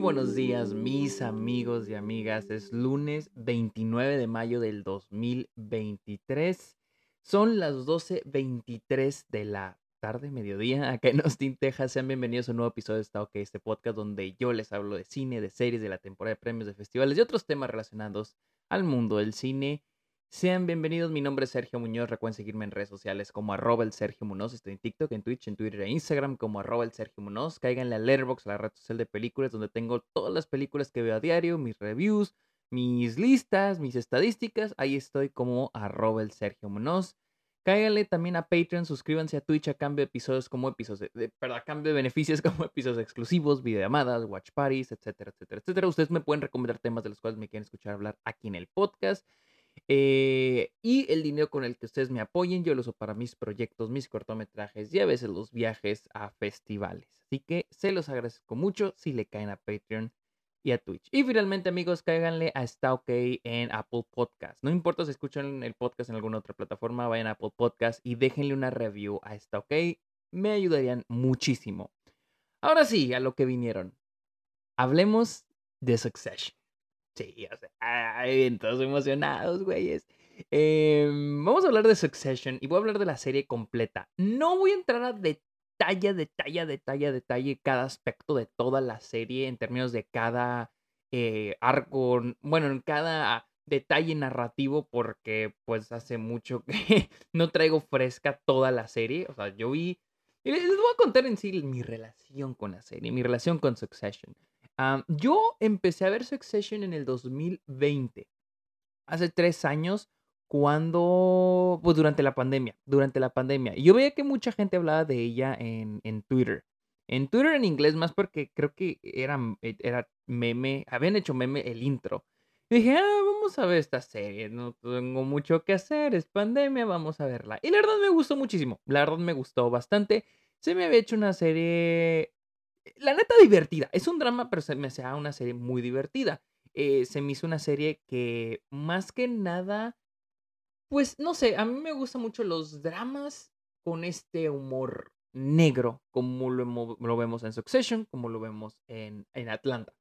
buenos días, mis amigos y amigas. Es lunes 29 de mayo del 2023. Son las 12.23 de la tarde, mediodía, acá en Austin, Texas. Sean bienvenidos a un nuevo episodio de Está OK, este podcast donde yo les hablo de cine, de series, de la temporada de premios, de festivales y otros temas relacionados al mundo del cine. Sean bienvenidos, mi nombre es Sergio Muñoz. Recuerden seguirme en redes sociales como arroba el Sergio Muñoz. Estoy en TikTok, en Twitch, en Twitter e Instagram como arroba el Sergio Muñoz. Caigan la Letterboxd, la red social de películas, donde tengo todas las películas que veo a diario, mis reviews, mis listas, mis estadísticas. Ahí estoy como arroba el Sergio Muñoz. Cáiganle también a Patreon, suscríbanse a Twitch a cambio de episodios como episodios, perdón, a cambio beneficios como episodios exclusivos, videollamadas, watch parties, etcétera, etcétera, etcétera. Ustedes me pueden recomendar temas de los cuales me quieren escuchar hablar aquí en el podcast. Eh, y el dinero con el que ustedes me apoyen, yo lo uso para mis proyectos, mis cortometrajes y a veces los viajes a festivales. Así que se los agradezco mucho si le caen a Patreon y a Twitch. Y finalmente, amigos, cáiganle a Está OK en Apple Podcast. No importa si escuchan el podcast en alguna otra plataforma, vayan a Apple Podcast y déjenle una review a Está OK. Me ayudarían muchísimo. Ahora sí, a lo que vinieron. Hablemos de Succession. Sí, o sea, ay, todos emocionados, güeyes. Em, vamos a hablar de Succession y voy a hablar de la serie completa. No voy a entrar a detalle, detalle, detalle, detalle cada aspecto de toda la serie en términos de cada eh, arco, bueno, en cada detalle narrativo porque pues hace mucho que no traigo fresca toda la serie. O sea, yo vi... Les voy a contar en sí mi relación con la serie, mi relación con Succession yo empecé a ver Succession en el 2020, hace tres años, cuando, pues durante la pandemia, durante la pandemia. Y yo veía que mucha gente hablaba de ella en, Twitter. En Twitter en inglés más porque creo que era, eh, era meme, habían hecho meme el intro. Y dije, ah, vamos a ver esta serie, no tengo mucho que hacer, es pandemia, vamos a verla. Y la verdad me gustó muchísimo, la verdad me gustó bastante. Se me había hecho una serie la neta divertida. Es un drama, pero se me hace una serie muy divertida. Eh, se me hizo una serie que más que nada, pues no sé, a mí me gustan mucho los dramas con este humor negro, como lo, lo vemos en Succession, como lo vemos en, en Atlanta.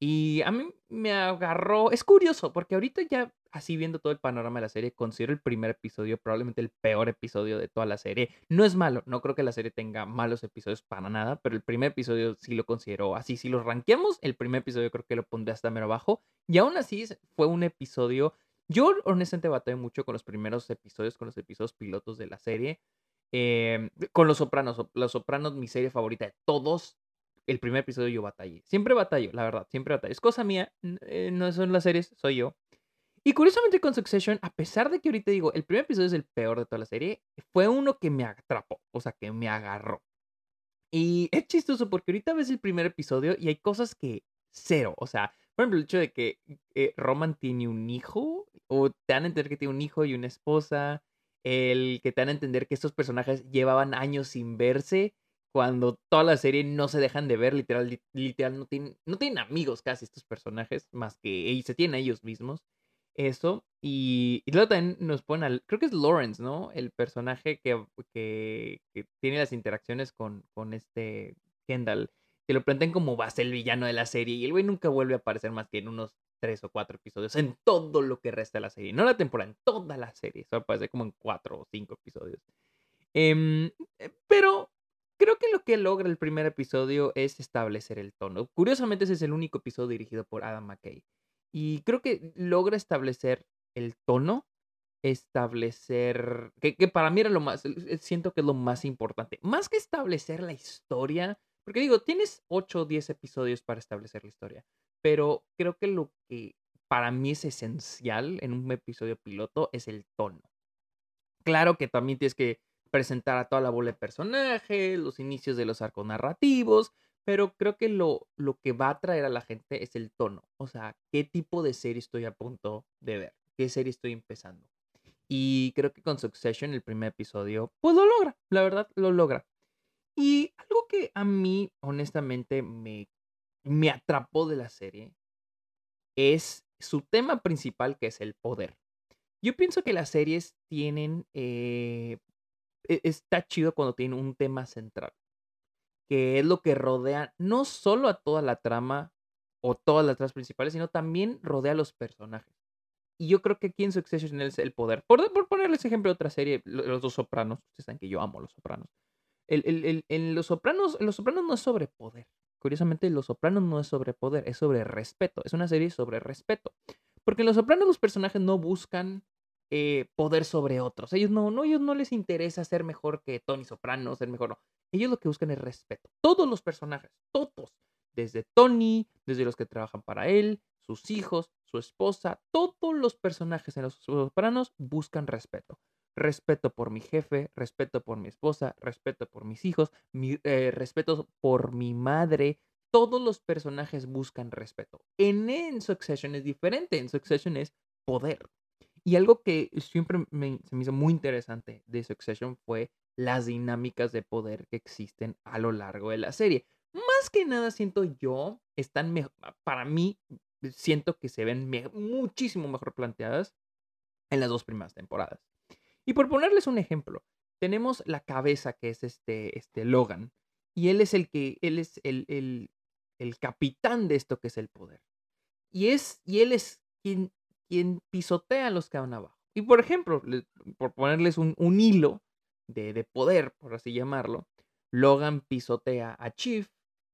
Y a mí me agarró, es curioso, porque ahorita ya así viendo todo el panorama de la serie, considero el primer episodio probablemente el peor episodio de toda la serie. No es malo, no creo que la serie tenga malos episodios para nada, pero el primer episodio sí lo considero así. Si lo ranqueamos, el primer episodio creo que lo pondré hasta mero abajo. Y aún así fue un episodio... Yo honestamente batallé mucho con los primeros episodios, con los episodios pilotos de la serie. Em, con Los Sopranos. Los Sopranos, mi serie favorita de todos. El primer episodio yo batallé. Siempre batallo, la verdad, siempre batallo. Es cosa mía, eh, no son las series, soy yo. Y curiosamente con Succession, a pesar de que ahorita digo, el primer episodio es el peor de toda la serie, fue uno que me atrapó, o sea, que me agarró. Y es chistoso porque ahorita ves el primer episodio y hay cosas que cero, o sea, por ejemplo, el hecho de que eh, Roman tiene un hijo, o te dan a entender que tiene un hijo y una esposa, el que te dan a entender que estos personajes llevaban años sin verse, cuando toda la serie no se dejan de ver, literal, literal, no tienen, no tienen amigos casi estos personajes, más que ellos, se tienen a ellos mismos eso. Y, luego también nos ponen al, creo que es Lawrence, ¿no? El personaje que, que, tiene las interacciones con, con este Kendall. Que lo plantean como va a ser el villano de la serie. Y el güey nunca vuelve a aparecer más que en unos tres o cuatro episodios. En todo lo que resta de la serie. No la temporada, en toda la serie. Solo aparece como en cuatro o cinco episodios. Em, eh, pero creo que lo que logra el primer episodio es establecer el tono. Curiosamente, ese es el único episodio dirigido por Adam McKay. Y creo que logra establecer el tono, establecer, que, para mí era lo más, siento que es lo más importante, más que establecer la historia, porque digo, tienes 8 o 10 episodios para establecer la historia, pero creo que lo que para mí es esencial en un episodio piloto es el tono. Claro que también tienes que presentar a toda la bola de personajes, los inicios de los arcos narrativos, pero creo que lo, lo que va a atraer a la gente es el tono. O sea, qué tipo de serie estoy a punto de ver, qué serie estoy empezando. Y creo que con Succession, el primer episodio, pues lo logra, la verdad, lo logra. Y algo que a mí, honestamente, me, me atrapó de la serie es su tema principal, que es el poder. Yo pienso que las series tienen, eh, está chido cuando tienen un tema central que es lo que rodea no solo a toda la trama, o todas las tramas principales, sino también rodea a los personajes. Y yo creo que aquí en Succession es el poder. Por, por ponerles ejemplo de otra serie, Los Dos Sopranos. Ustedes saben que yo amo Los Sopranos. El, el, el, en Los Sopranos, Los Sopranos no es sobre poder. Curiosamente, Los Sopranos no es sobre poder, es sobre respeto. Es una serie sobre respeto. Porque en Los Sopranos los personajes no buscan eh, poder sobre otros. Ellos no, no, ellos no les interesa ser mejor que Tony Soprano, ser mejor, no. Ellos lo que buscan es respeto. Todos los personajes, todos. Desde Tony, desde los que trabajan para él, sus hijos, su esposa, todos los personajes en Los Sopranos buscan respeto. Respeto por mi jefe, respeto por mi esposa, respeto por mis hijos, mi, eh, respeto por mi madre. Todos los personajes buscan respeto. En, en Succession es diferente. En Succession es poder. Y algo que siempre me, se me hizo muy interesante de Succession fue las dinámicas de poder que existen a lo largo de la serie. Más que nada siento yo, están para mí, siento que se ven muchísimo mejor planteadas en las dos primeras temporadas. Y por ponerles un ejemplo, tenemos la cabeza que es este, este Logan, y él es el que, él es el, el, el capitán de esto que es el poder. Y, es, y él es quien quien pisotea a los que van abajo. Y por ejemplo, por ponerles un, hilo de, poder, por así llamarlo, Logan pisotea a Chief,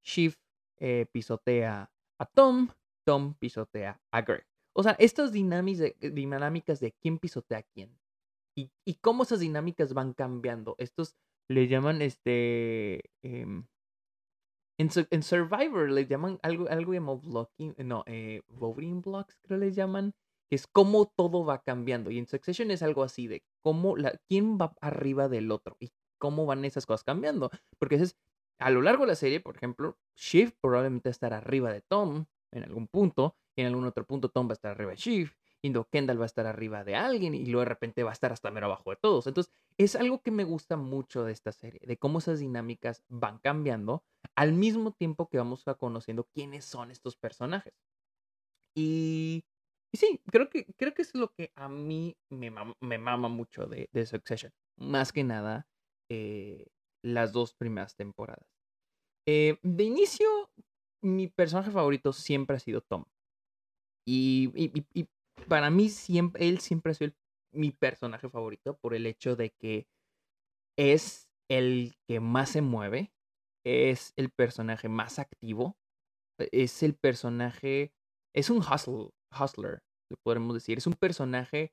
Chief eh, pisotea a Tom, Tom pisotea a Greg. O sea, estas dinámicas de, dinámicas de quién pisotea a quién. Y, cómo esas dinámicas van cambiando. Estos le llaman este. Em, en, Survivor le llaman algo, algo llamado blocking. No, eh, voting blocks, creo les llaman es cómo todo va cambiando. Y en Succession es algo así de cómo la, quién va arriba del otro y cómo van esas cosas cambiando. Porque es, a lo largo de la serie, por ejemplo, Shift probablemente estará arriba de Tom en algún punto, y en algún otro punto Tom va a estar arriba de Shift, y Kendall va a estar arriba de alguien, y luego de repente va a estar hasta mero abajo de todos. Entonces, es algo que me gusta mucho de esta serie, de cómo esas dinámicas van cambiando al mismo tiempo que vamos a conociendo quiénes son estos personajes. Y y sí, creo que, creo que es lo que a mí me, me mama mucho de, de, Succession. Más que nada, eh, las dos primeras temporadas. Eh, de inicio, mi personaje favorito siempre ha sido Tom. Y, para mí, siempre, él siempre ha sido mi personaje favorito por el hecho de que es el que más se mueve, es el personaje más activo, es el personaje, es un hustle, hustler, le podremos decir. Es un personaje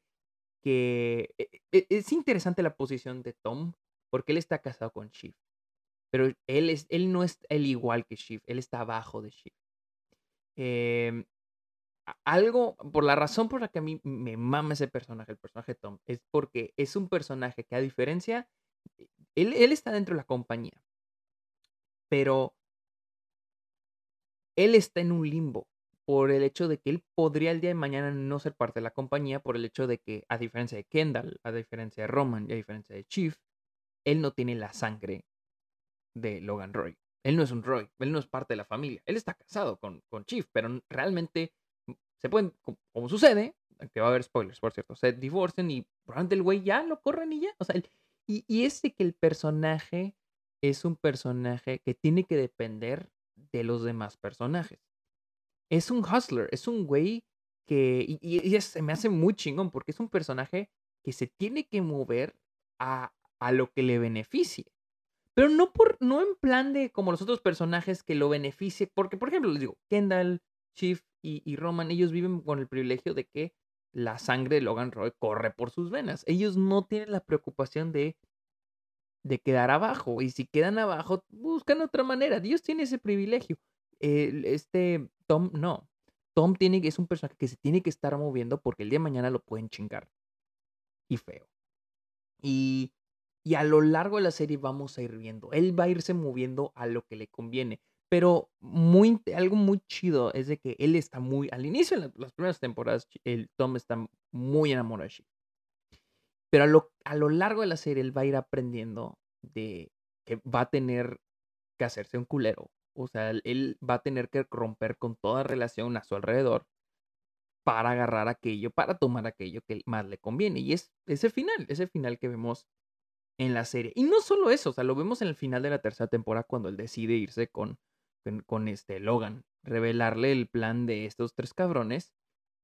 que e, e, es interesante la posición de Tom, porque él está casado con Shiv. Pero él, es, él no es el igual que Shiv, él está abajo de Shiv. Em, algo, por la razón por la que a mí me mama ese personaje, el personaje de Tom, es porque es un personaje que a diferencia, él, él está dentro de la compañía, pero él está en un limbo por el hecho de que él podría el día de mañana no ser parte de la compañía, por el hecho de que, a diferencia de Kendall, a diferencia de Roman y a diferencia de Chief, él no tiene la sangre de Logan Roy. Él no es un Roy, él no es parte de la familia. Él está casado con, con Chief, pero realmente mm, se pueden, como, sucede, que va a haber spoilers, por cierto, se divorcian y probablemente el güey ya lo corren y ya. O sea, y, y es que el personaje es un personaje que tiene que depender de los demás personajes es un hustler, es un güey que, y, se me hace muy chingón porque es un personaje que se tiene que mover a, a lo que le beneficie. Pero no, por, no en plan de como los otros personajes que lo beneficie, porque por ejemplo les digo, Kendall, Chief y, y Roman, ellos viven con el privilegio de que la sangre de Logan Roy corre por sus venas. Ellos no tienen la preocupación de, de quedar abajo. Y si quedan abajo, buscan otra manera. Dios tiene ese privilegio este Tom, no. Tom tiene, es un personaje que se tiene que estar moviendo porque el día de mañana lo pueden chingar. Y feo. Y, y a lo largo de la serie vamos a ir viendo. Él va a irse moviendo a lo que le conviene. Pero muy, algo muy chido es de que él está muy, al inicio de las primeras temporadas, el Tom está muy enamorado de. Pero a lo, a lo largo de la serie él va a ir aprendiendo de que va a tener que hacerse un culero o sea, él va a tener que romper con toda relación a su alrededor para agarrar aquello, para tomar aquello que más le conviene. Y es ese final, ese final que vemos en la serie. Y no solo eso, o sea, lo vemos en el final de la tercera temporada cuando él decide irse con, con, este Logan revelarle el plan de estos tres cabrones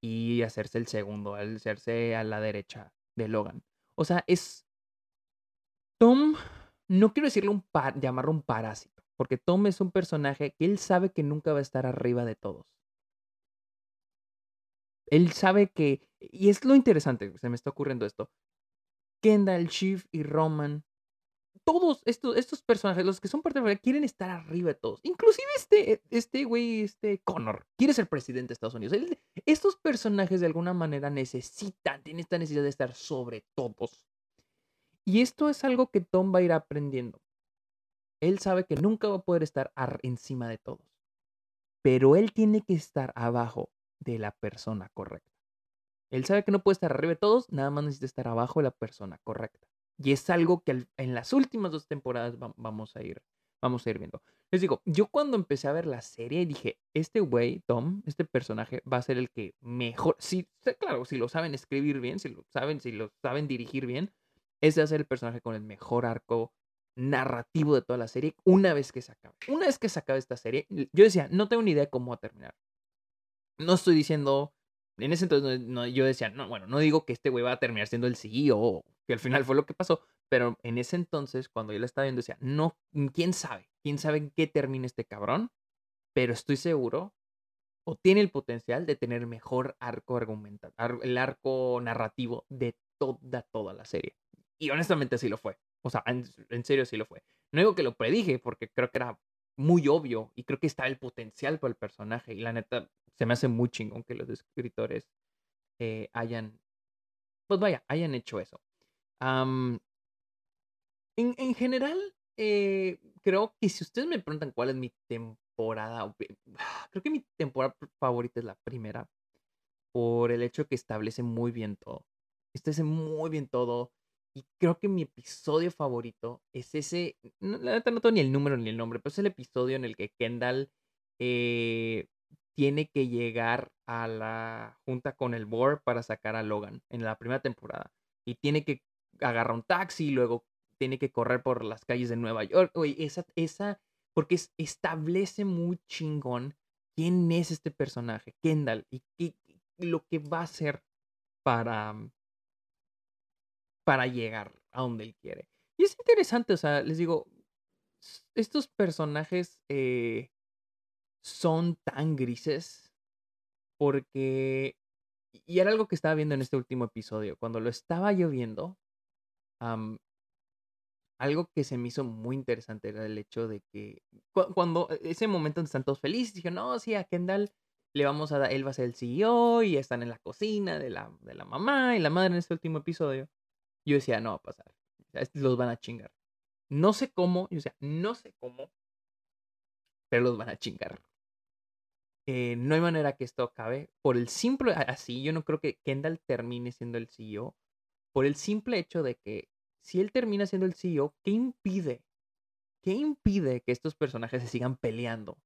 y hacerse el segundo, hacerse a la derecha de Logan. O sea, es... Tom, no quiero decirle un par, llamarlo un parásito, porque Tom es un personaje que él sabe que nunca va a estar arriba de todos. Él sabe que, y es lo interesante, se me está ocurriendo esto, Kendall, Shiv y Roman todos estos, estos personajes, los que son parte de la familia, quieren estar arriba de todos. Inclusive este, este güey, este Connor, quiere ser presidente de Estados Unidos. estos personajes de alguna manera necesitan, tienen esta necesidad de estar sobre todos. Y esto es algo que Tom va a ir aprendiendo. Él sabe que nunca va a poder estar encima de todos. Pero él tiene que estar abajo de la persona correcta. Él sabe que no puede estar arriba de todos, nada más necesita estar abajo de la persona correcta. Y es algo que en las últimas dos temporadas vamos a ir, vamos a ir viendo. Les digo, yo cuando empecé a ver la serie dije, este güey, Tom, este personaje va a ser el que mejor, sí, claro, si lo saben escribir bien, si lo saben, si lo saben dirigir bien, ese va a ser el personaje con el mejor arco narrativo de toda la serie una vez que se acabe. Una vez que se acabe esta serie, yo decía, no tengo ni idea cómo va a terminar. No estoy diciendo, en ese entonces yo decía, no, bueno, no digo que este güey va a terminar siendo el CEO que al final fue lo que pasó. Pero en ese entonces, cuando yo la estaba viendo, decía, no, quién sabe, quién sabe en qué termina este cabrón, pero estoy seguro o tiene el potencial de tener mejor arco argumental, el arco narrativo de toda, toda la serie. Y honestamente sí lo fue. O sea, en, en, serio sí lo fue. No digo que lo predije porque creo que era muy obvio y creo que estaba el potencial para el personaje. Y la neta, se me hace muy chingón que los escritores eh, hayan, pues vaya, hayan hecho eso en, general, eh, creo que si ustedes me preguntan cuál es mi temporada, creo que mi temporada favorita es la primera, por el hecho que establece muy bien todo. Establece muy bien todo. Y creo que mi episodio favorito es ese, la verdad no tengo ni el número ni el nombre, pero es el episodio en el que Kendall eh, tiene que llegar a la junta con el board para sacar a Logan en la primera temporada. Y tiene que agarra un taxi y luego tiene que correr por las calles de Nueva York. Oye, esa, esa, porque establece muy chingón quién es este personaje, Kendall, y qué, lo que va a hacer para, para llegar a donde él quiere. Y es interesante, o sea, les digo, estos personajes eh, son tan grises porque, y era algo que estaba viendo en este último episodio, cuando lo estaba yo viendo, algo que se me hizo muy interesante era el hecho de que cuando e, ese momento donde están todos felices, dije, no, sí, a Kendall le vamos a dar, él va a ser el CEO y están en la cocina de la, de la mamá y la madre en este último episodio. Yo decía, no va a pasar, los van a chingar. No sé cómo, yo decía, no sé cómo, pero los van a chingar. Eh, no hay manera que esto acabe. Por el simple, así, yo no creo que Kendall termine siendo el CEO. Por el simple hecho de que si él termina siendo el CEO, ¿qué impide? ¿Qué impide que estos personajes se sigan peleando?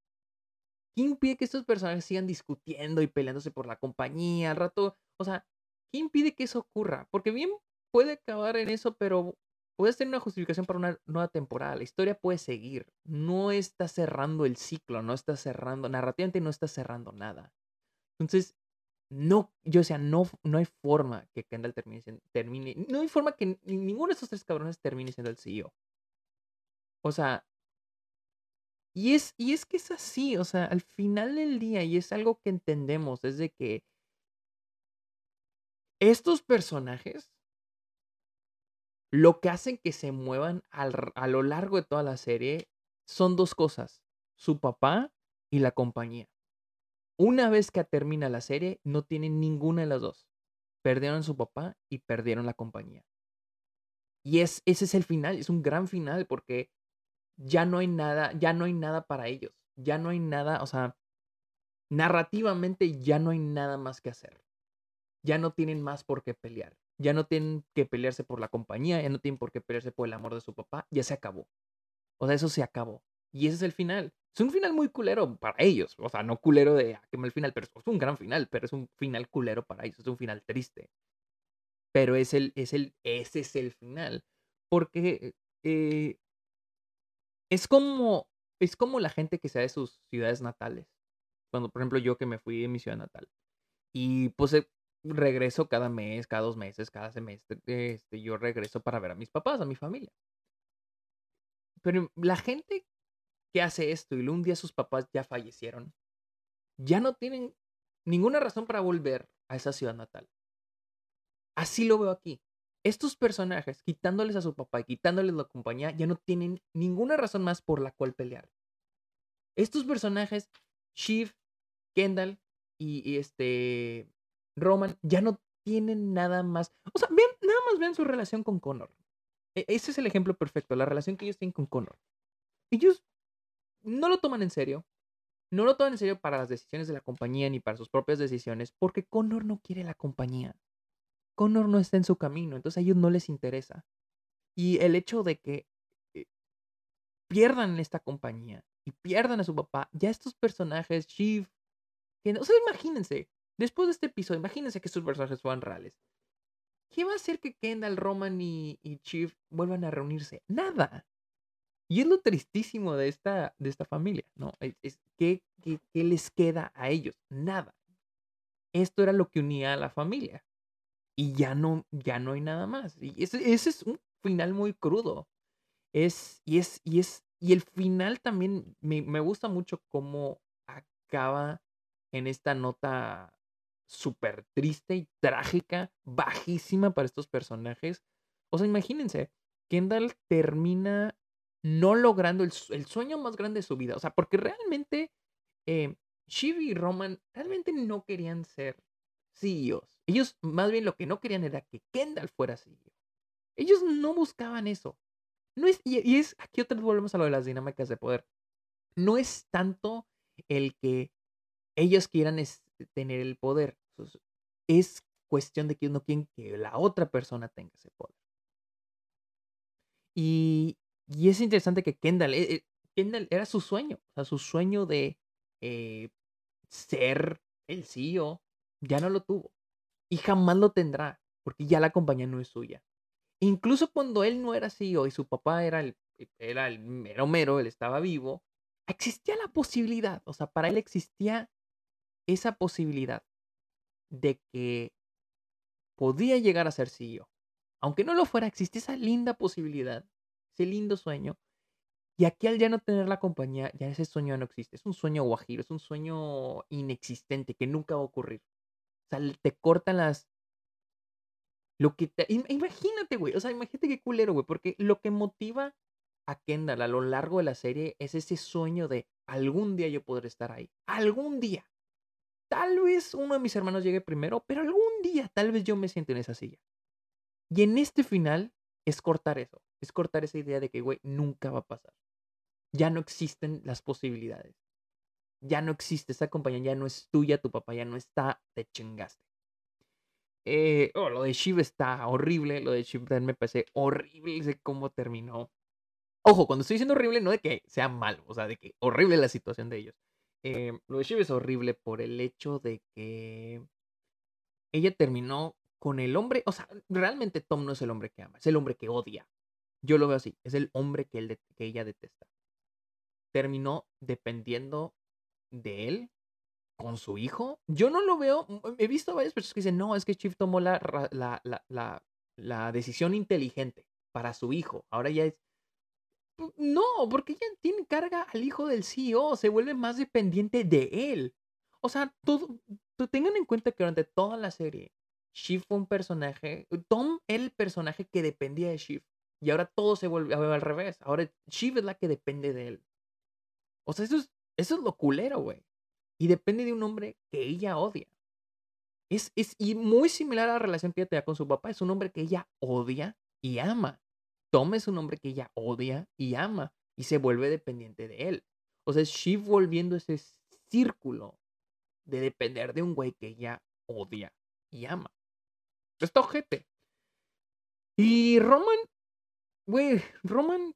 ¿Qué impide que estos personajes sigan discutiendo y peleándose por la compañía al rato? O sea, ¿qué impide que eso ocurra? Porque bien puede acabar en eso, pero puedes tener una justificación para una nueva temporada. La historia puede seguir. No está cerrando el ciclo, no está cerrando, narrativamente no está cerrando nada. Entonces, no, yo sea, no, no hay forma que Kendall termine, termine, no hay forma que ninguno de estos tres cabrones termine siendo el CEO. O sea, y es, y es que es así, o sea, al final del día, y es algo que entendemos, es de que estos personajes, lo que hacen que se muevan a lo largo de toda la serie son dos cosas, su papá y la compañía. Una vez que termina la serie, no tienen ninguna de las dos. Perdieron su papá y perdieron la compañía. Y es, ese es el final, es un gran final porque ya no hay nada, ya no hay nada para ellos. Ya no hay nada, o sea, narrativamente ya no hay nada más que hacer. Ya no tienen más por qué pelear. Ya no tienen que pelearse por la compañía, ya no tienen por qué pelearse por el amor de su papá, ya se acabó. O sea, eso se acabó. Y ese es el final. Es un final muy culero para ellos. O sea, no culero de ah, qué mal final, pero es un gran final, pero es un final culero para ellos. Es un final triste. Pero es el, es el, ese es el final. Porque eh, es como, es como la gente que se de sus ciudades natales. Cuando, por ejemplo, yo que me fui de mi ciudad natal. Y pues eh, regreso cada mes, cada dos meses, cada semestre. Este, yo regreso para ver a mis papás, a mi familia. Pero la gente que hace esto y un día sus papás ya fallecieron, ya no tienen ninguna razón para volver a esa ciudad natal. Así lo veo aquí. Estos personajes, quitándoles a su papá y quitándoles la compañía, ya no tienen ninguna razón más por la cual pelear. Estos personajes, Shiv, Kendall y, este Roman, ya no tienen nada más. O sea, nada más vean su relación con Connor. E, ese es el ejemplo perfecto, la relación que ellos tienen con Connor. Ellos no lo toman en serio. No lo toman en serio para las decisiones de la compañía ni para sus propias decisiones, porque Connor no quiere la compañía. Connor no está en su camino, entonces a ellos no les interesa. Y el hecho de que eh, pierdan esta compañía y pierdan a su papá, ya estos personajes, Shiv, que o sea, imagínense, después de este episodio, imagínense que estos personajes fueran reales. ¿Qué va a hacer que Kendall, Roman y, y Chief vuelvan a reunirse? Nada. Y es lo tristísimo de esta, de esta familia, ¿no? Es, ¿qué, qué, qué les queda a ellos? Nada. Esto era lo que unía a la familia y ya no, ya no hay nada más. Y ese, ese es un final muy crudo. Es, y es, y es, y el final también me, me gusta mucho cómo acaba en esta nota súper triste y trágica, bajísima para estos personajes. O sea, imagínense, Kendall termina no logrando el, sueño más grande de su vida. O sea, porque realmente eh, y Roman realmente no querían ser CEOs. Ellos más bien lo que no querían era que Kendall fuera CEO. Ellos no buscaban eso. No es, y, es, aquí otra vez volvemos a lo de las dinámicas de poder. No es tanto el que ellos quieran tener el poder. Es cuestión de que uno quieren que la otra persona tenga ese poder. Y, y es interesante que Kendall, eh, eh, Kendall era su sueño, o sea, su sueño de eh, ser el CEO, ya no lo tuvo. Y jamás lo tendrá, porque ya la compañía no es suya. Incluso cuando él no era CEO y su papá era el, era el mero mero, él estaba vivo, existía la posibilidad, o sea, para él existía esa posibilidad de que podía llegar a ser CEO. Aunque no lo fuera, existía esa linda posibilidad, ese lindo sueño. Y aquí al ya no tener la compañía, ya ese sueño no existe. Es un sueño guajiro, es un sueño inexistente que nunca va a ocurrir. O sea, te cortan las. Lo que te. Imagínate, güey. O sea, imagínate qué culero, güey. Porque lo que motiva a Kendall a lo largo de la serie es ese sueño de algún día yo podré estar ahí. Algún día. Tal vez uno de mis hermanos llegue primero, pero algún día tal vez yo me siento en esa silla. Y en este final es cortar eso. Es cortar esa idea de que, güey, nunca va a pasar. Ya no existen las posibilidades ya no existe, esa compañía ya no es tuya, tu papá ya no está, te chingaste. Eh, oh, lo de Shiv está horrible, lo de Shiv me parece horrible de cómo terminó. Ojo, cuando estoy diciendo horrible, no de que sea malo, o sea, de que horrible la situación de ellos. Eh, lo de Shiv es horrible por el hecho de que ella terminó con el hombre, o sea, realmente Tom no es el hombre que ama, es el hombre que odia. Yo lo veo así, es el hombre que, él que ella detesta. Terminó dependiendo de él con su hijo. Yo no lo veo. He visto varias personas que dicen, no, es que Chief tomó la, la, la, la, decisión inteligente para su hijo. Ahora ya es. No, porque ella tiene carga al hijo del CEO, se vuelve más dependiente de él. O sea, todo, tengan en cuenta que durante toda la serie, Shiv fue un personaje, Tom era el personaje que dependía de Shiv. Y ahora todo se vuelve al revés. Ahora Shiv es la que depende de él. O sea, eso es eso es lo culero, güey. Y depende de un hombre que ella odia. Es, es y muy similar a la relación que ella tenía con su papá. Es un hombre que ella odia y ama. Tom es un hombre que ella odia y ama. Y se vuelve dependiente de él. O sea, es Shiv volviendo ese círculo de depender de un güey que ella odia y ama. Esto ojete. Y Roman Güey, Roman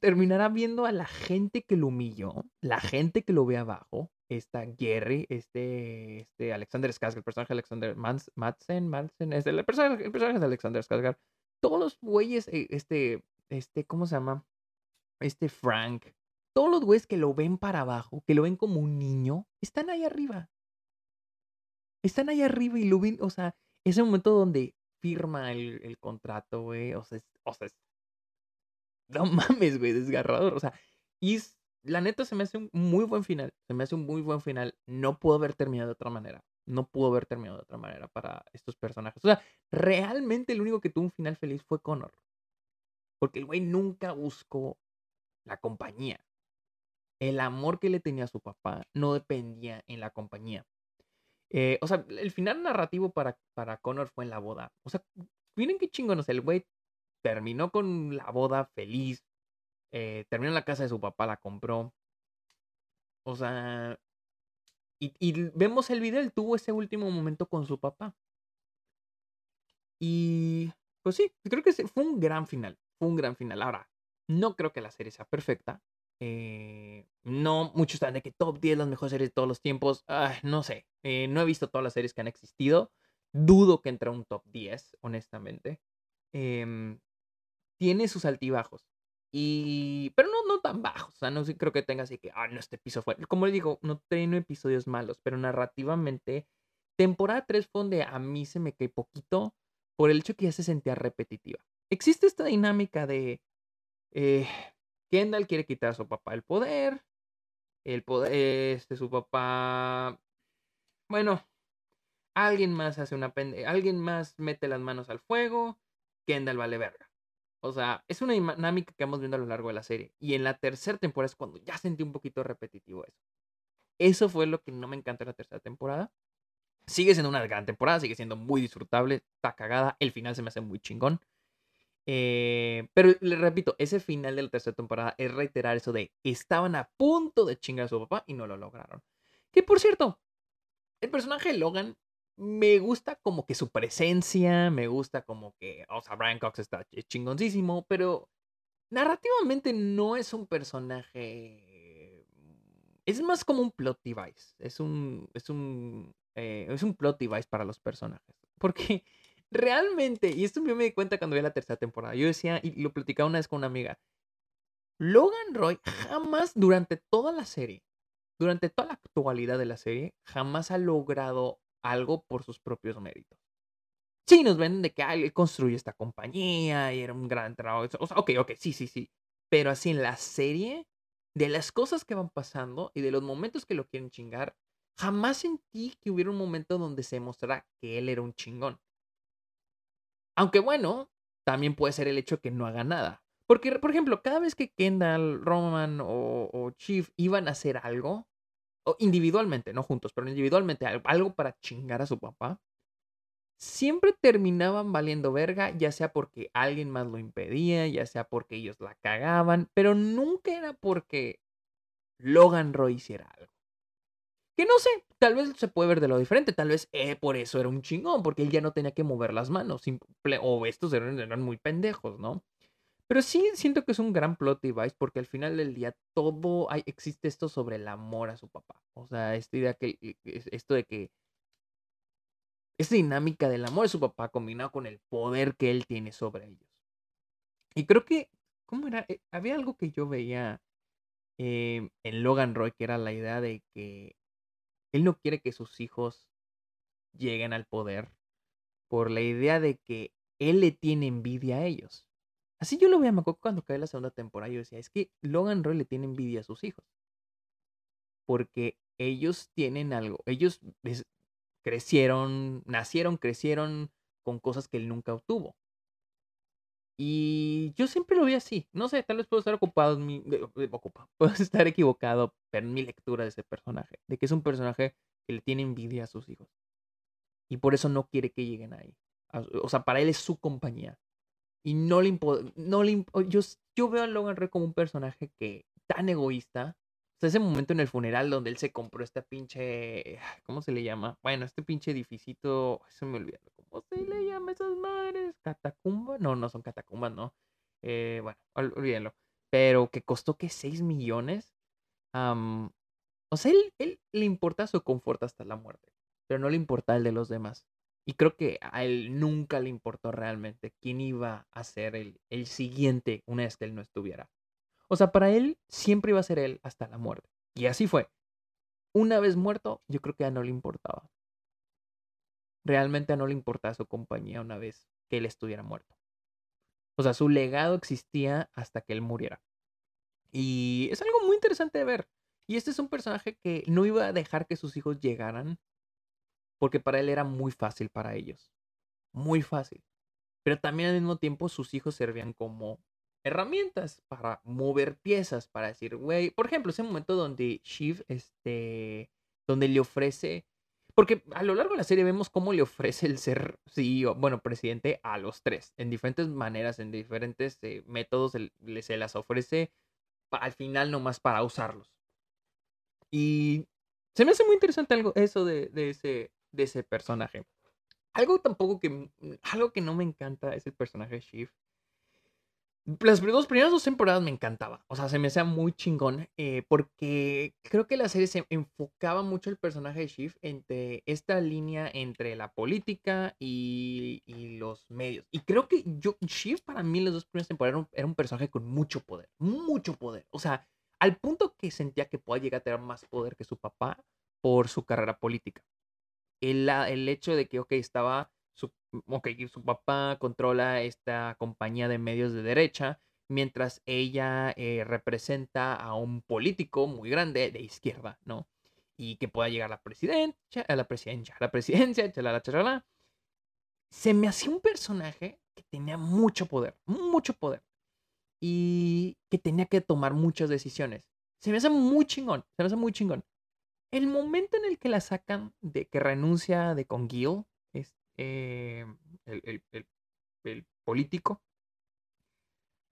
terminará viendo a la gente que lo humilló, la gente que lo ve abajo. Está Gary, este, este Alexander Skarsgård, el personaje de Alexander Madsen, Madsen, es el personaje, el personaje de Alexander Skarsgård. Todos los güeyes, eh, este, este, ¿cómo se llama? Este Frank, todos los güeyes que lo ven para abajo, que lo ven como un niño, están ahí arriba. Están ahí arriba y lo o sea, ese momento donde firma el, contrato, güey, o sea, o sea, no mames, güey, desgarrador, o sea, y la neta se me hace un muy buen final, se me hace un muy buen final, no pudo haber terminado de otra manera, no pudo haber terminado de otra manera para estos personajes, o sea, realmente el único que tuvo un final feliz fue Connor, porque el güey nunca buscó la compañía, el amor que le tenía a su papá no dependía en la compañía. Eh, o sea, el final narrativo para, para Connor fue en la boda. O sea, miren qué chingón. El güey terminó con la boda feliz. Eh, terminó en la casa de su papá, la compró. O sea, y, vemos el video, él tuvo ese último momento con su papá. Y pues sí, creo que fue un gran final. Fue un gran final. Ahora, no creo que la serie sea perfecta. Eh, no, muchos están de que top 10 las mejores series de todos los tiempos. no sé. Eh, no he visto todas las series que han existido. Dudo que entre un top 10, honestamente. Em, tiene sus altibajos. Y. Pero no tan bajos. O sea, no creo que tenga así que. Ah, no, este episodio fue. Como le digo, no tiene episodios malos. Pero narrativamente. Temporada 3 fue donde a mí se me cae poquito. Por el hecho que ya se sentía repetitiva. Existe esta dinámica de. Eh, Kendall quiere quitar a su papá el poder. El poder, este, su papá. Bueno, alguien más hace una pende... Alguien más mete las manos al fuego. Kendall vale verga. O sea, es una dinámica que hemos viendo a lo largo de la serie. Y en la tercera temporada es cuando ya sentí un poquito repetitivo eso. Eso fue lo que no me encantó en la tercera temporada. Sigue siendo una gran temporada, sigue siendo muy disfrutable, está cagada. El final se me hace muy chingón. Eh, pero le repito, ese final de la tercera temporada es reiterar eso de estaban a punto de chingar a su papá y no lo lograron. Que por cierto, el personaje de Logan me gusta como que su presencia, me gusta como que, o sea, Brian Cox está chingoncísimo, pero narrativamente no es un personaje. Es más como un plot device. Es un. Es un. Eh, es un plot device para los personajes. Porque realmente, y esto me di cuenta cuando vi la tercera temporada, yo decía, y lo platicaba una vez con una amiga, Logan Roy jamás durante toda la serie, durante toda la actualidad de la serie, jamás ha logrado algo por sus propios méritos. Sí, nos venden de que ah, él construye esta compañía y era un gran trabajo. O sea, ok, ok, sí, sí, sí. Pero así en la serie, de las cosas que van pasando y de los momentos que lo quieren chingar, jamás sentí que hubiera un momento donde se demostrara que él era un chingón. Aunque bueno, también puede ser el hecho que no haga nada. Porque, por ejemplo, cada vez que Kendall, Roman o, Chief iban a hacer algo, o individualmente, no juntos, pero individualmente, algo para chingar a su papá, siempre terminaban valiendo verga, ya sea porque alguien más lo impedía, ya sea porque ellos la cagaban, pero nunca era porque Logan Roy hiciera algo. Que no sé, tal vez se puede ver de lo diferente, tal vez eh, por eso era un chingón, porque él ya no tenía que mover las manos, o estos eran, muy pendejos, ¿no? Pero sí siento que es un gran plot device porque al final del día todo hay, existe esto sobre el amor a su papá. O sea, esta idea que esto de que esta dinámica del amor de su papá combinado con el poder que él tiene sobre ellos. Y creo que, ¿cómo era? Eh, había algo que yo veía eh, en Logan Roy que era la idea de que él no quiere que sus hijos lleguen al poder por la idea de que él le tiene envidia a ellos. Así yo lo veía, me acuerdo cuando cae la segunda temporada, yo decía, es que Logan Roy le tiene envidia a sus hijos. Porque ellos tienen algo, ellos crecieron, nacieron, crecieron con cosas que él nunca obtuvo. Y yo siempre lo vi así. No sé, tal vez puedo estar ocupado, ocupado, puedo estar equivocado, en mi lectura de ese personaje, de que es un personaje que le tiene envidia a sus hijos. Y por eso no quiere que lleguen ahí. O sea, para él es su compañía. Y no le no le yo, yo veo a Logan Rey como un personaje que tan egoísta. O sea, ese momento en el funeral donde él se compró esta pinche, ¿cómo se le llama? Bueno, este pinche edificito, se me olvidó ¿Cómo se le llama esas madres? ¿Catacumba? No, no son catacumbas, no. Eh, bueno, olvídenlo. Pero que costó que 6 millones. o sea, él, él, le importa su confort hasta la muerte. Pero no le importa el de los demás. Y creo que a él nunca le importó realmente quién iba a ser el, el siguiente una vez que él no estuviera. O sea, para él siempre iba a ser él hasta la muerte. Y así fue. Una vez muerto, yo creo que ya no le importaba. Realmente no le importaba su compañía una vez que él estuviera muerto. O sea, su legado existía hasta que él muriera. Y es algo muy interesante de ver. Y este es un personaje que no iba a dejar que sus hijos llegaran porque para él era muy fácil para ellos. Muy fácil. Pero también al mismo tiempo sus hijos servían como herramientas para mover piezas, para decir, güey, por ejemplo, ese momento donde Shiv, este, donde le ofrece porque a lo largo de la serie vemos cómo le ofrece el ser CEO, bueno, presidente a los tres, en diferentes maneras, en diferentes eh, métodos, se las ofrece al final nomás para usarlos. Y se me hace muy interesante algo, eso de, ese, de ese personaje. Algo tampoco que, algo que no me encanta es el personaje de Shiv. Las dos primeras dos temporadas me encantaba. O sea, se me hacía muy chingón. Eh, porque creo que la serie se enfocaba mucho el personaje de Shiv entre esta línea entre la política y, los medios. Y creo que yo, Shiv para mí las dos primeras temporadas era un, personaje con mucho poder. Mucho poder. O sea, al punto que sentía que podía llegar a tener más poder que su papá por su carrera política. El, el hecho de que, ok, estaba su, ok, su papá controla esta compañía de medios de derecha, mientras ella eh, representa a un político muy grande de izquierda, ¿no? Y que pueda llegar a la presidencia, a la presidencia, a la presidencia, chalala, chalala. Se me hacía un personaje que tenía mucho poder, mucho poder. Y que tenía que tomar muchas decisiones. Se me hace muy chingón, se me hace muy chingón. El momento en el que la sacan de que renuncia de con Gil, eh, el, político,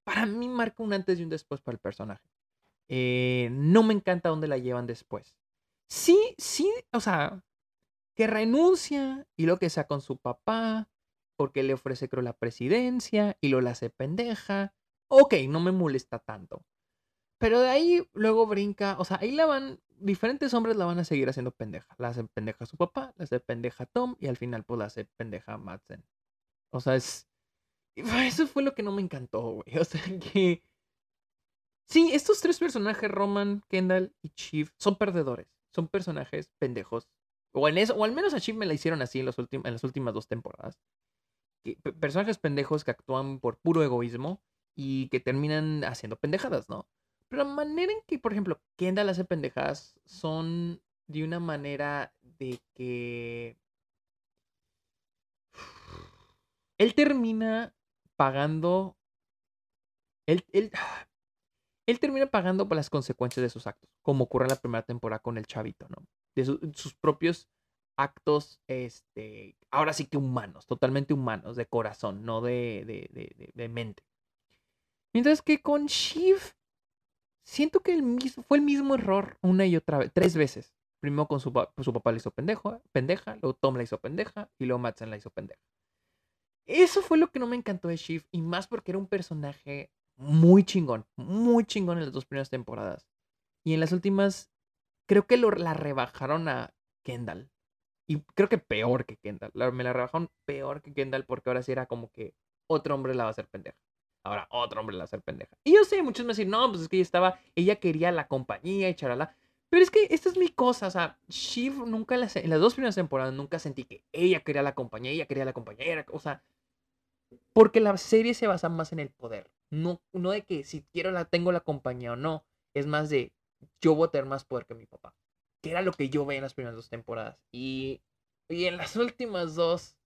para mí marca un antes y un después para el personaje. Eh, no me encanta dónde la llevan después. Sí, sí, o sea, que renuncia y lo que sea con su papá, porque le ofrece, creo, la presidencia y lo la hace pendeja. Ok, no me molesta tanto. Pero de ahí luego brinca, o sea, ahí la van diferentes hombres la van a seguir haciendo pendeja. La hacen pendeja su papá, la hace pendeja Tom y al final pues la hace pendeja Madsen. O sea, es... Eso fue lo que no me encantó, güey. O sea, que... Sí, estos tres personajes, Roman, Kendall y Chief, son perdedores. Son personajes pendejos. O, en eso, o al menos a Chief me la hicieron así en, en las últimas dos temporadas. personajes pendejos que actúan por puro egoísmo y que terminan haciendo pendejadas, ¿no? Pero la manera en que, por ejemplo, Kendall hace pendejadas son de una manera de que él termina pagando. Él, él, él, termina pagando por las consecuencias de sus actos, como ocurre en la primera temporada con el chavito, ¿no? De sus propios actos, este, ahora sí que humanos, totalmente humanos, de corazón, no de, de, de, de mente. Mientras que con Shiv siento que el mismo, fue el mismo error una y otra vez, tres veces. Primero con su, su papá le hizo pendejo, pendeja, luego Tom la hizo pendeja y luego Madsen la hizo pendeja. Eso fue lo que no me encantó de Shift y más porque era un personaje muy chingón, muy chingón en las dos primeras temporadas. Y en las últimas, creo que lo, la rebajaron a Kendall. Y creo que peor que Kendall. me la rebajaron peor que Kendall porque ahora sí era como que otro hombre la va a hacer pendeja. Ahora otro hombre la hacer pendeja. Y yo sé, muchos me dicen, no, pues es que ella estaba, ella quería la compañía y charala. Pero es que esta es mi cosa, o sea, Shiv nunca, las, en las dos primeras temporadas nunca sentí que ella quería la compañía, ella quería la compañía, o sea, porque la serie se basa más en el poder, no, no de que si quiero la tengo la compañía o no, es más de yo voy a tener más poder que mi papá, que era lo que yo veía en las primeras dos temporadas. Y, y en las últimas dos,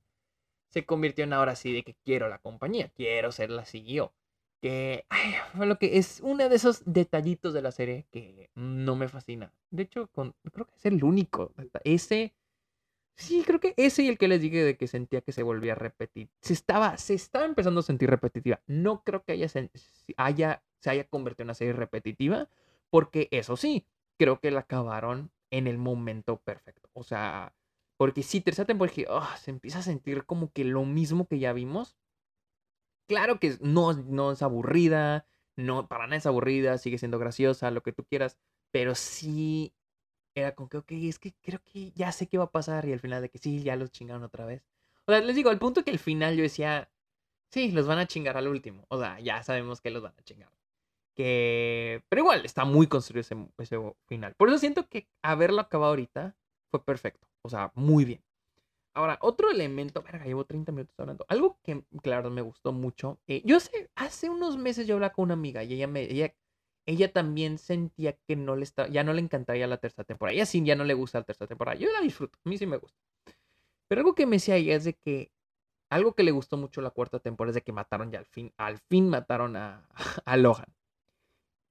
se convirtió en ahora sí de que quiero la compañía, quiero ser la CEO. Que lo que es uno de esos detallitos de la serie que no me fascina. De hecho, con, creo que es el único. Ese, sí, creo que ese y el que les dije de que sentía que se volvía a repetir. Se estaba, se estaba empezando a sentir repetitiva. No creo que haya, haya, se haya convertido en una serie repetitiva, porque eso sí, creo que la acabaron en el momento perfecto. O sea, porque sí, tercera temporada oh, se empieza a sentir como que lo mismo que ya vimos. Claro que no, no es aburrida, no, para nada es aburrida, sigue siendo graciosa, lo que tú quieras, pero sí era como que, ok, es que creo que ya sé qué va a pasar y al final de que sí, ya los chingaron otra vez. O sea, les digo, al punto que al final yo decía, sí, los van a chingar al último. O sea, ya sabemos que los van a chingar. Que. Pero igual, está muy construido ese, ese final. Por eso siento que haberlo acabado ahorita fue perfecto. O sea, muy bien. Ahora, otro elemento, verga, llevo 30 minutos hablando. Algo que, claro, me gustó mucho. Eh, yo sé, hace unos meses yo hablaba con una amiga y ella me, ella, ella también sentía que no le está, ya no le encantaría la tercera temporada. Ella sí ya no le gusta la tercera temporada. Yo la disfruto, a mí sí me gusta. Pero algo que me decía ella es de que algo que le gustó mucho la cuarta temporada es de que mataron ya al fin, al fin mataron a, a Logan.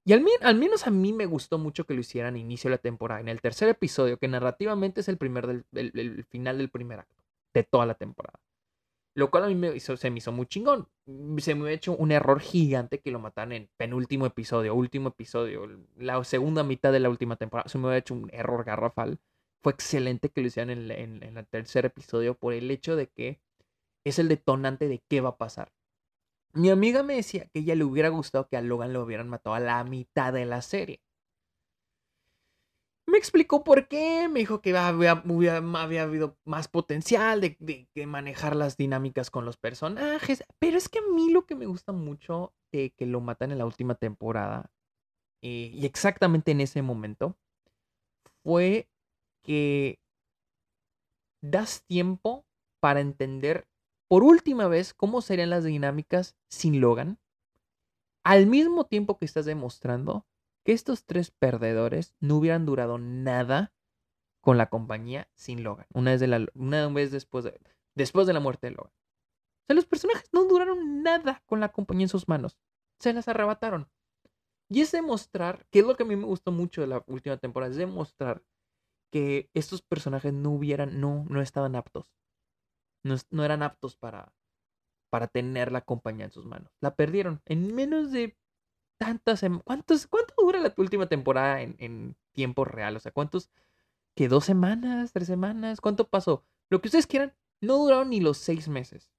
Y al, menos a mí me gustó mucho que lo hicieran inicio de la temporada, en el tercer episodio, que narrativamente es el primer del el, final del primer acto de toda la temporada. Lo cual a mí me hizo, se me hizo muy chingón. Se me ha hecho un error gigante que lo matan en penúltimo episodio, último episodio, la segunda mitad de la última temporada. Se me ha hecho un error garrafal. Fue excelente que lo hicieran en, en el tercer episodio por el hecho de que es el detonante de qué va a pasar. Mi amiga me decía que ella le hubiera gustado que a Logan lo hubieran matado a la mitad de la serie. Me explicó por qué, me dijo que había, habido más potencial de, de, manejar las dinámicas con los personajes, pero es que a mí lo que me gusta mucho de que lo matan en la última temporada, eh, y exactamente en ese momento, fue que das tiempo para entender por última vez cómo serían las dinámicas sin Logan, al mismo tiempo que estás demostrando que estos tres perdedores no hubieran durado nada con la compañía sin Logan, una vez, después, de, después de la muerte de Logan. O sea, los personajes no duraron nada con la compañía en sus manos, se las arrebataron. Y es demostrar, que es lo que a mí me gustó mucho de la última temporada, es demostrar que estos personajes no hubieran, no, no estaban aptos no, eran aptos para, para tener la compañía en sus manos. La perdieron en menos de tantas ¿Cuántos, ¿Cuánto dura la última temporada en, tiempo real? O sea, ¿cuántos? ¿Que dos semanas? ¿Tres semanas? ¿Cuánto pasó? Lo que ustedes quieran, no duraron ni los seis meses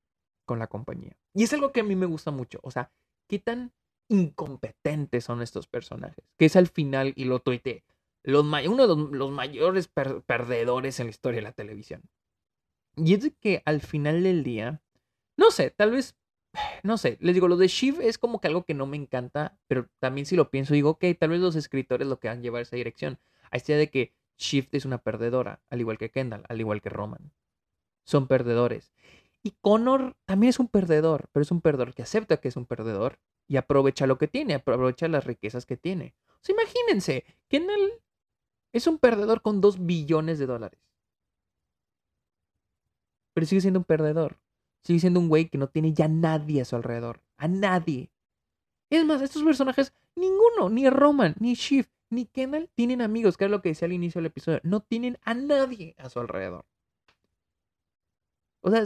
con la compañía. Y es algo que a mí me gusta mucho. O sea, qué tan incompetentes son estos personajes. Que es al final, y lo tuiteé, los, uno de los, mayores perdedores en la historia de la televisión. Y es que al final del día, no sé, tal vez, no sé, les digo, lo de Shiv es como que algo que no me encanta, pero también si lo pienso, digo, ok, tal vez los escritores lo que van a llevar esa dirección. A esta de que Shiv es una perdedora, al igual que Kendall, al igual que Roman. Son perdedores. Y Connor también es un perdedor, pero es un perdedor que acepta que es un perdedor y aprovecha lo que tiene, aprovecha las riquezas que tiene. O sea, imagínense, Kendall es un perdedor con dos billones de dólares pero sigue siendo un perdedor. Sigue siendo un güey que no tiene ya nadie a su alrededor. A nadie. Es más, estos personajes, ninguno, ni Roman, ni Shift, ni Kendall, tienen amigos, que es lo que decía al inicio del episodio. No tienen a nadie a su alrededor. O sea,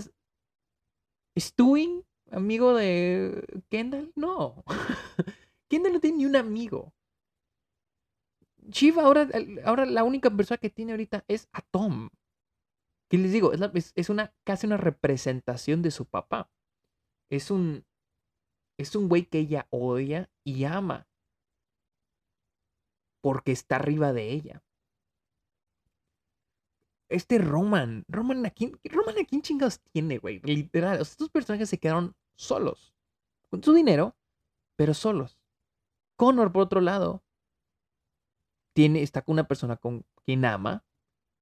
¿Stewing, amigo de Kendall? No. Kendall no tiene ni un amigo. Shiv ahora, ahora la única persona que tiene ahorita es a Tom. ¿Qué les digo? Es, una, casi una representación de su papá. Es un, es un güey que ella odia y ama. Porque está arriba de ella. Este Roman, Roman ¿a quién, Roman a chingados tiene, güey? Literal, estos personajes se quedaron solos. Con su dinero, pero solos. Connor, por otro lado, tiene, está con una persona con quien ama,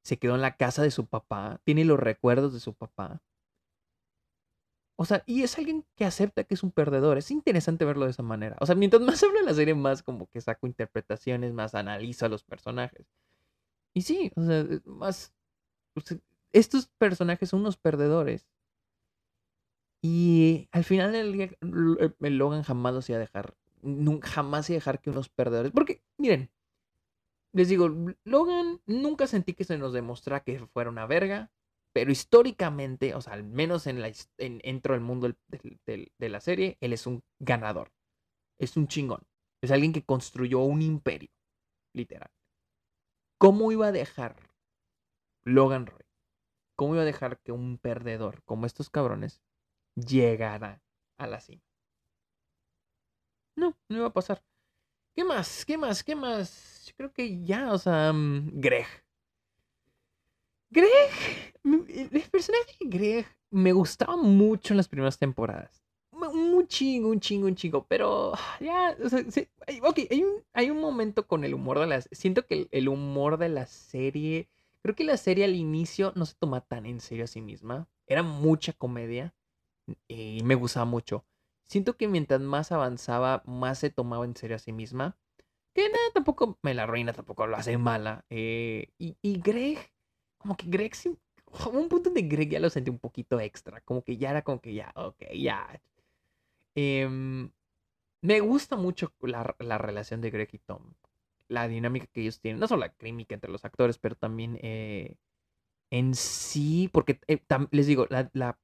se quedó en la casa de su papá, tiene los recuerdos de su papá. O sea, y es alguien que acepta que es un perdedor. Es interesante verlo de esa manera. O sea, mientras más hablo de la serie, más como que saco interpretaciones, más analizo a los personajes. Y sí, o sea, más... estos personajes son unos perdedores. Y al final día, el Logan jamás los iba a dejar. Jamás iba a dejar que unos perdedores. Porque, miren, les digo, Logan nunca sentí que se nos demostrara que fuera una verga, pero históricamente, o sea, al menos en la, en, dentro del mundo de la serie, él es un ganador. Es un chingón. Es alguien que construyó un imperio, literal. ¿Cómo iba a dejar Logan Roy? ¿Cómo iba a dejar que un perdedor como estos cabrones llegara a la cima? No, no iba a pasar. ¿Qué más? ¿Qué más? ¿Qué más? Creo que ya, o sea, mm, Greg. Greg, el personaje de Greg me gustaba mucho en las primeras temporadas. Un chingo, un chingo, un chingo. Pero ya, o sea, ok, hay un, hay un momento con el humor de las. Siento que el, humor de la serie. Creo que la serie al inicio no se toma tan en serio a sí misma. Era mucha comedia. Y me gustaba mucho. Siento que mientras más avanzaba, más se tomaba en serio a sí misma. Que nada, tampoco me la arruina, tampoco lo hace mala. Eh, y, y Greg, como que Greg un punto de Greg ya lo sentí un poquito extra. Como que ya era como que ya, ok, ya. Em, me gusta mucho la, relación de Greg y Tom. La dinámica que ellos tienen. No solo la química entre los actores, pero también eh, en sí. Porque eh, les digo, la, la,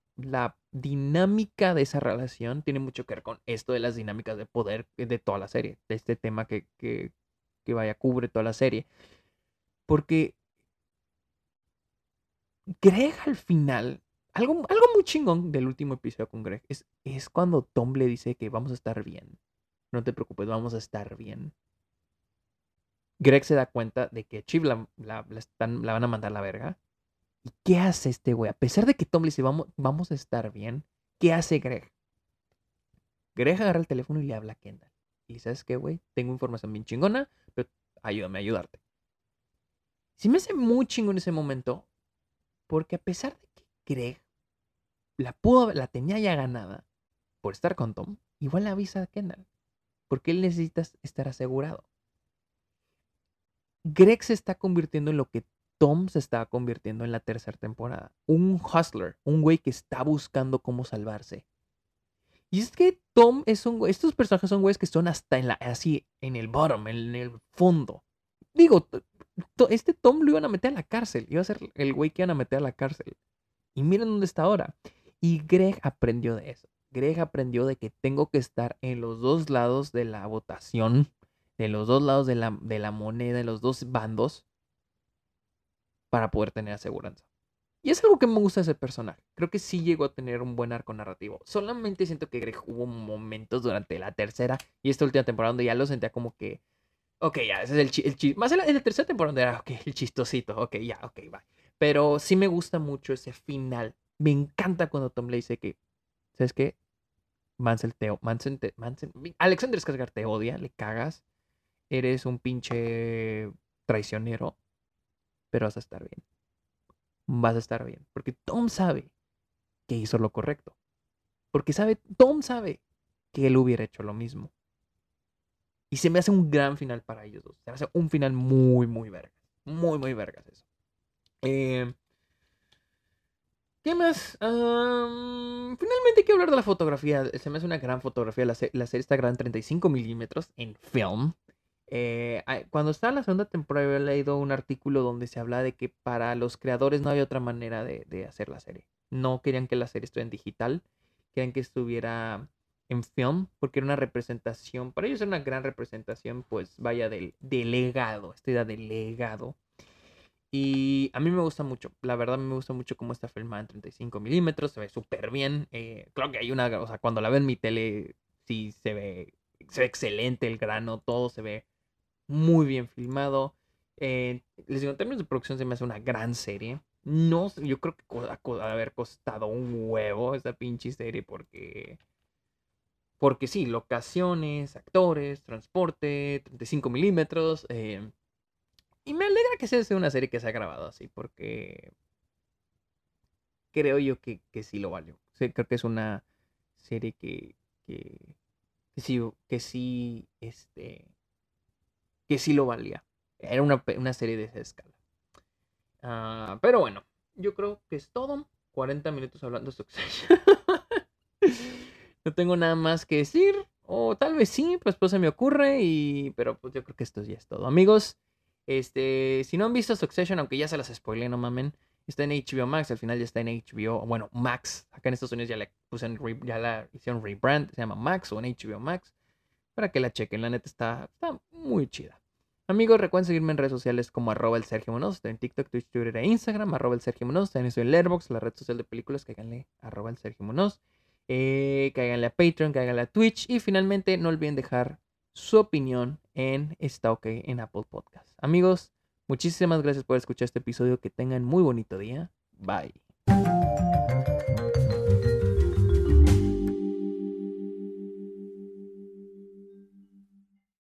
dinámica de esa relación tiene mucho que ver con esto de las dinámicas de poder de toda la serie. De este tema que, que, que vaya, cubre toda la serie. Porque Greg al final, algo, algo muy chingón del último episodio con Greg, es, es cuando Tom le dice que vamos a estar bien. No te preocupes, vamos a estar bien. Greg se da cuenta de que Chiv la, la, la van a mandar a la verga. ¿Y qué hace este güey? A pesar de que Tom le dice vamos, vamos a estar bien, ¿qué hace Greg? Greg agarra el teléfono y le habla a Kendall. Y ¿sabes qué, güey? Tengo información bien chingona, pero ayúdame a ayudarte. Si me hace muy chingón ese momento, porque a pesar de que Greg la, pudo, la tenía ya ganada por estar con Tom, igual la avisa a Kendall. Porque él necesita estar asegurado. Greg se está convirtiendo en lo que Tom se estaba convirtiendo en la tercera temporada. Un hustler, un güey que está buscando cómo salvarse. Y es que Tom es un güey, estos personajes son güeyes que son hasta en la, así, en el bottom, en el fondo. Digo, este Tom lo iban a meter a la cárcel. Iba a ser el güey que iban a meter a la cárcel. Y miren dónde está ahora. Y Greg aprendió de eso. Greg aprendió de que tengo que estar en los dos lados de la votación, de los dos lados de la, de la moneda, de los dos bandos, para poder tener aseguranza. Y es algo que me gusta ese personaje. Creo que sí llegó a tener un buen arco narrativo. Solamente siento que Greg hubo momentos durante la tercera y esta última temporada donde ya lo sentía como que Ok, ya, ese es el chiste. Más en la, tercera temporada era, ok, el chistosito. Ok, ya, ok, va. Pero sí me gusta mucho ese final. Me encanta cuando Tom le dice que, ¿sabes qué? Mansell te, Manson te, Alexander Skarsgård te odia, le cagas. Eres un pinche traicionero. Pero vas a estar bien. Vas a estar bien. Porque Tom sabe que hizo lo correcto. Porque sabe, Tom sabe que él hubiera hecho lo mismo. Y se me hace un gran final para ellos dos. Se me hace un final muy, muy vergas. Muy, muy vergas eso. Eh, ¿Qué más? finalmente quiero hablar de la fotografía. Se me hace una gran fotografía. La, serie está en 35 milímetros en film. Eh, cuando estaba la segunda temporada había leído un artículo donde se habla de que para los creadores no había otra manera de, hacer la serie. No querían que la serie estuviera en digital. Querían que estuviera en film, porque era una representación, para ellos era una gran representación, pues vaya, del, legado, esta idea del legado. Y a mí me gusta mucho, la verdad me gusta mucho cómo está filmada en 35 milímetros, se ve súper bien. Eh, claro que hay una, o sea, cuando la veo en mi tele, sí se ve, se ve excelente el grano, todo se ve muy bien filmado. Eh, les digo, en términos de producción se me hace una gran serie. No, yo creo que ha haber costado un huevo esta pinche serie porque porque sí, locaciones, actores, transporte, 35 milímetros. Eh, y me alegra que sea una serie que se ha grabado así, porque creo yo que, sí lo valió. creo que es una serie que, que, sí, que sí, este, que sí lo valía. Era una, serie de esa escala. Ah, pero bueno, yo creo que es todo. 40 minutos hablando de Succession. No tengo nada más que decir. O tal vez sí, pues pues se me ocurre. Y. Pero pues yo creo que esto ya es todo. Amigos. Este. Si no han visto Succession, aunque ya se las spoilé, no mamen. Está en HBO Max, al final ya está en HBO. Bueno, Max. Acá en Estados Unidos ya le puse ya la hicieron rebrand. Se llama Max o en HBO Max. Para que la chequen. La neta está, está muy chida. Amigos, recuerden seguirme en redes sociales como arroba el Sergio Monos. En TikTok, Twitch, Twitter e Instagram. Arroba el Sergio Monos. También estoy en Letterboxd, la red social de películas. Cáiganle arroba el Sergio Monos. Eh, cáiganle a Patreon, cáiganle a Twitch y finalmente no olviden dejar su opinión en Está OK en Apple Podcast. Amigos, muchísimas gracias por escuchar este episodio. Que tengan muy bonito día. Bye.